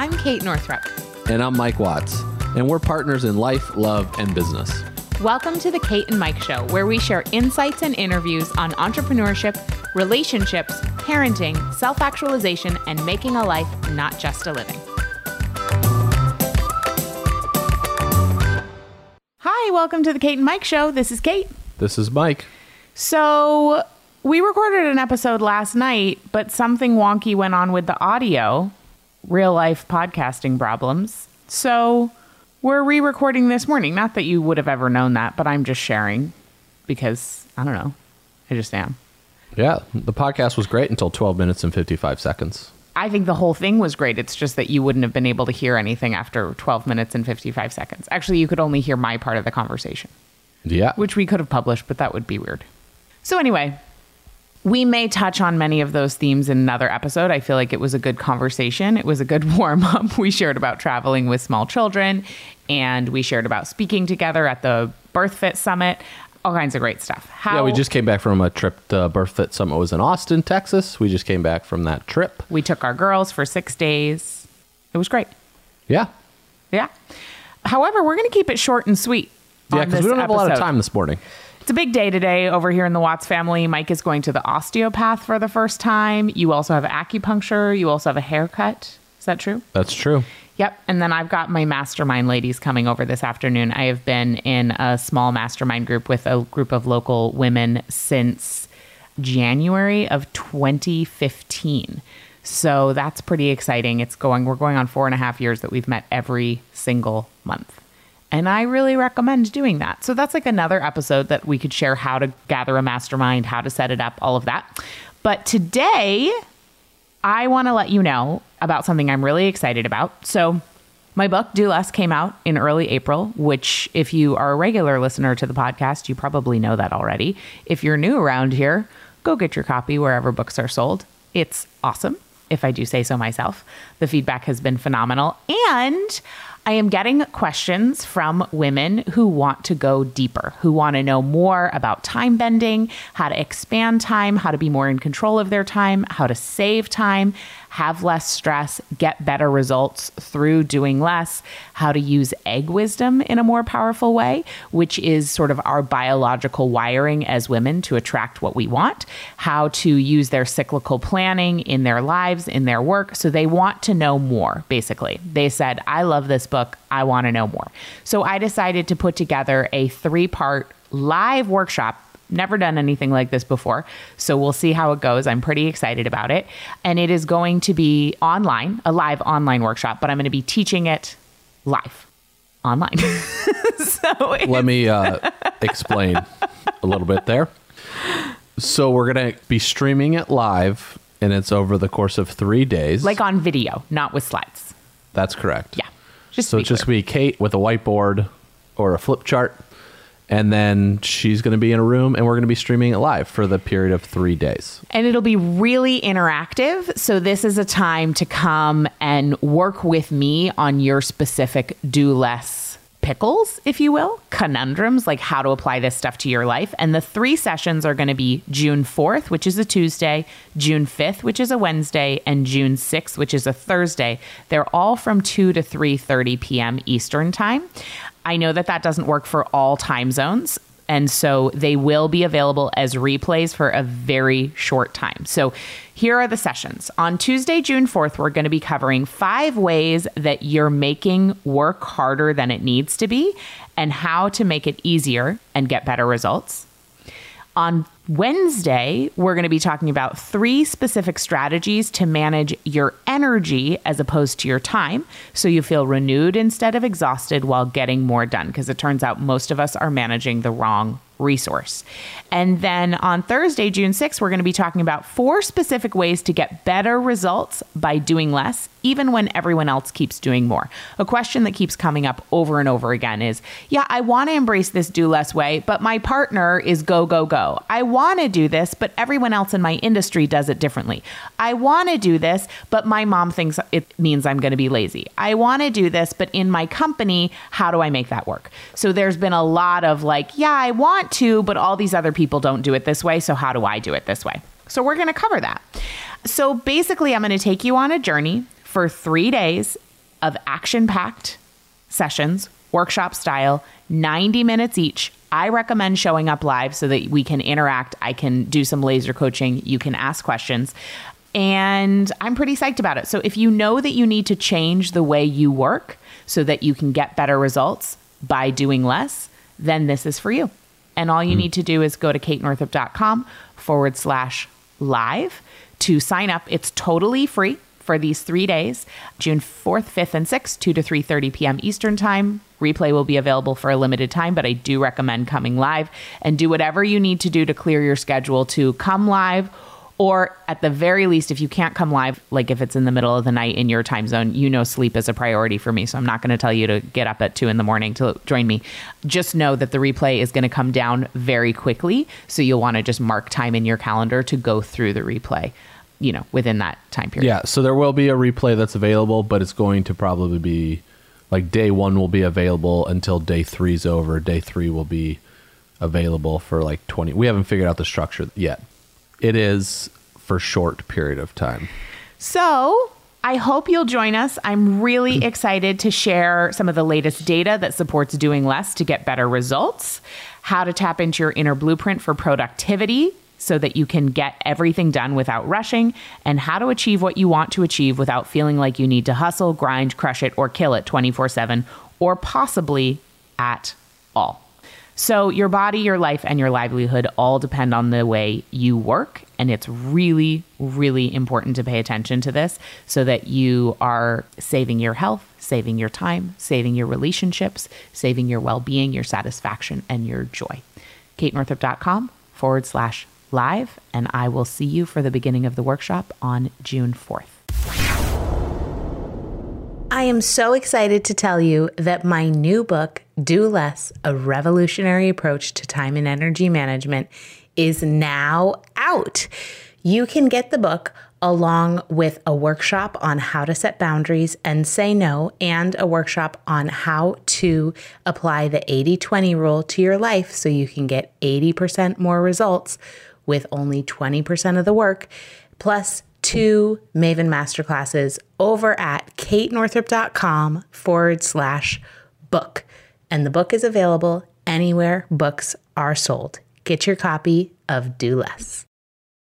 I'm Kate Northrup. And I'm Mike Watts. And we're partners in life, love, and business. Welcome to the Kate and Mike Show, where we share insights and interviews on entrepreneurship, relationships, parenting, self actualization, and making a life, not just a living. Hi, welcome to the Kate and Mike Show. This is Kate. This is Mike. So, we recorded an episode last night, but something wonky went on with the audio, real life podcasting problems. So, we're re recording this morning. Not that you would have ever known that, but I'm just sharing because I don't know. I just am. Yeah, the podcast was great until 12 minutes and 55 seconds. I think the whole thing was great. It's just that you wouldn't have been able to hear anything after 12 minutes and 55 seconds. Actually, you could only hear my part of the conversation, Yeah. which we could have published, but that would be weird. So, anyway, we may touch on many of those themes in another episode. I feel like it was a good conversation. It was a good warm up. We shared about traveling with small children and we shared about speaking together at the BirthFit Summit. All kinds of great stuff. How yeah, we just came back from a trip to BirthFit Summit. It was in Austin, Texas. We just came back from that trip. we took our girls for six days. It was great. Yeah. Yeah. However, we're going to keep it short and sweet. Yeah, because we don't have a lot of time this morning. It's a big day today over here in the Watts family. Mike is going to the osteopath for the first time. You also have acupuncture. You also have a haircut. Is that true? That's true. Yep. And then I've got my mastermind ladies coming over this afternoon. I have been in a small mastermind group with a group of local women since January of 2015. So that's pretty exciting. It's going, we're going on four and a half years that we've met every single month. And I really recommend doing that. So that's like another episode that we could share how to gather a mastermind, how to set it up, all of that. But today, I want to let you know about something I'm really excited about. So, my book, Do Less, came out in early April, which, if you are a regular listener to the podcast, you probably know that already. If you're new around here, go get your copy wherever books are sold. It's awesome, if I do say so myself. The feedback has been phenomenal. And I am getting questions from women who want to go deeper, who want to know more about time bending, how to expand time, how to be more in control of their time, how to save time, have less stress, get better results through doing less, how to use egg wisdom in a more powerful way, which is sort of our biological wiring as women to attract what we want, how to use their cyclical planning in their lives, in their work. So they want to know more, basically. They said, I love this book. I want to know more. So I decided to put together a three part live workshop Never done anything like this before. So we'll see how it goes. I'm pretty excited about it. And it is going to be online, a live online workshop, but I'm going to be teaching it live online. so Let me uh, explain a little bit there. So, we're going to be streaming it live, and it's over the course of three days. like on video, not with slides. That's correct. Yeah. Just So to be it's just be Kate with a whiteboard or a flip chart. And then she's going to be in a room and we're going to be streaming it live for the period of three days. And it'll be really interactive. So, this is a time to come and work with me on your specific do less pickles, if you will, conundrums, like how to apply this stuff to your life. And the three sessions are going to be June 4th, which is a Tuesday, June 5th, which is a Wednesday, and June 6th, which is a Thursday. They're all from 2 to 3:30 p.m. Eastern Time. I know that that doesn't work for all time zones. And so they will be available as replays for a very short time. So here are the sessions. On Tuesday, June 4th, we're going to be covering five ways that you're making work harder than it needs to be and how to make it easier and get better results. On Wednesday, we're going to be talking about three specific strategies to manage your energy as opposed to your time so you feel renewed instead of exhausted while getting more done. Because it turns out most of us are managing the wrong resource. And then on Thursday, June 6th, we're going to be talking about four specific ways to get better results by doing less, even when everyone else keeps doing more. A question that keeps coming up over and over again is Yeah, I want to embrace this do less way, but my partner is go, go, go. I want to do this, but everyone else in my industry does it differently. I want to do this, but my mom thinks it means I'm going to be lazy. I want to do this, but in my company, how do I make that work? So there's been a lot of like, yeah, I want to, but all these other people don't do it this way. So how do I do it this way? So we're going to cover that. So basically, I'm going to take you on a journey for three days of action packed sessions, workshop style, 90 minutes each. I recommend showing up live so that we can interact. I can do some laser coaching. You can ask questions. And I'm pretty psyched about it. So if you know that you need to change the way you work so that you can get better results by doing less, then this is for you. And all you hmm. need to do is go to katenorthrup.com forward slash live to sign up. It's totally free for these three days, June 4th, 5th, and 6th, 2 to 3.30 p.m. Eastern Time. Replay will be available for a limited time, but I do recommend coming live and do whatever you need to do to clear your schedule to come live or at the very least, if you can't come live, like if it's in the middle of the night in your time zone, you know sleep is a priority for me. So I'm not going to tell you to get up at two in the morning to join me. Just know that the replay is going to come down very quickly. So you'll want to just mark time in your calendar to go through the replay, you know, within that time period. Yeah, so there will be a replay that's available, but it's going to probably be like day one will be available until day three's over. Day three will be available for like 20. We haven't figured out the structure yet. It is for short period of time. So I hope you'll join us. I'm really excited to share some of the latest data that supports doing less to get better results, how to tap into your inner blueprint for productivity so that you can get everything done without rushing, and how to achieve what you want to achieve without feeling like you need to hustle, grind, crush it, or kill it 24 7, or possibly at all. So, your body, your life, and your livelihood all depend on the way you work. And it's really, really important to pay attention to this so that you are saving your health, saving your time, saving your relationships, saving your well being, your satisfaction, and your joy. KateNorthrup.com forward slash live. And I will see you for the beginning of the workshop on June 4th. I am so excited to tell you that my new book, Do Less A Revolutionary Approach to Time and Energy Management, is now out. You can get the book along with a workshop on how to set boundaries and say no, and a workshop on how to apply the 80 20 rule to your life so you can get 80% more results with only 20% of the work, plus two Maven masterclasses over at katenorthrup.com forward slash book. And the book is available anywhere books are sold. Get your copy of Do Less.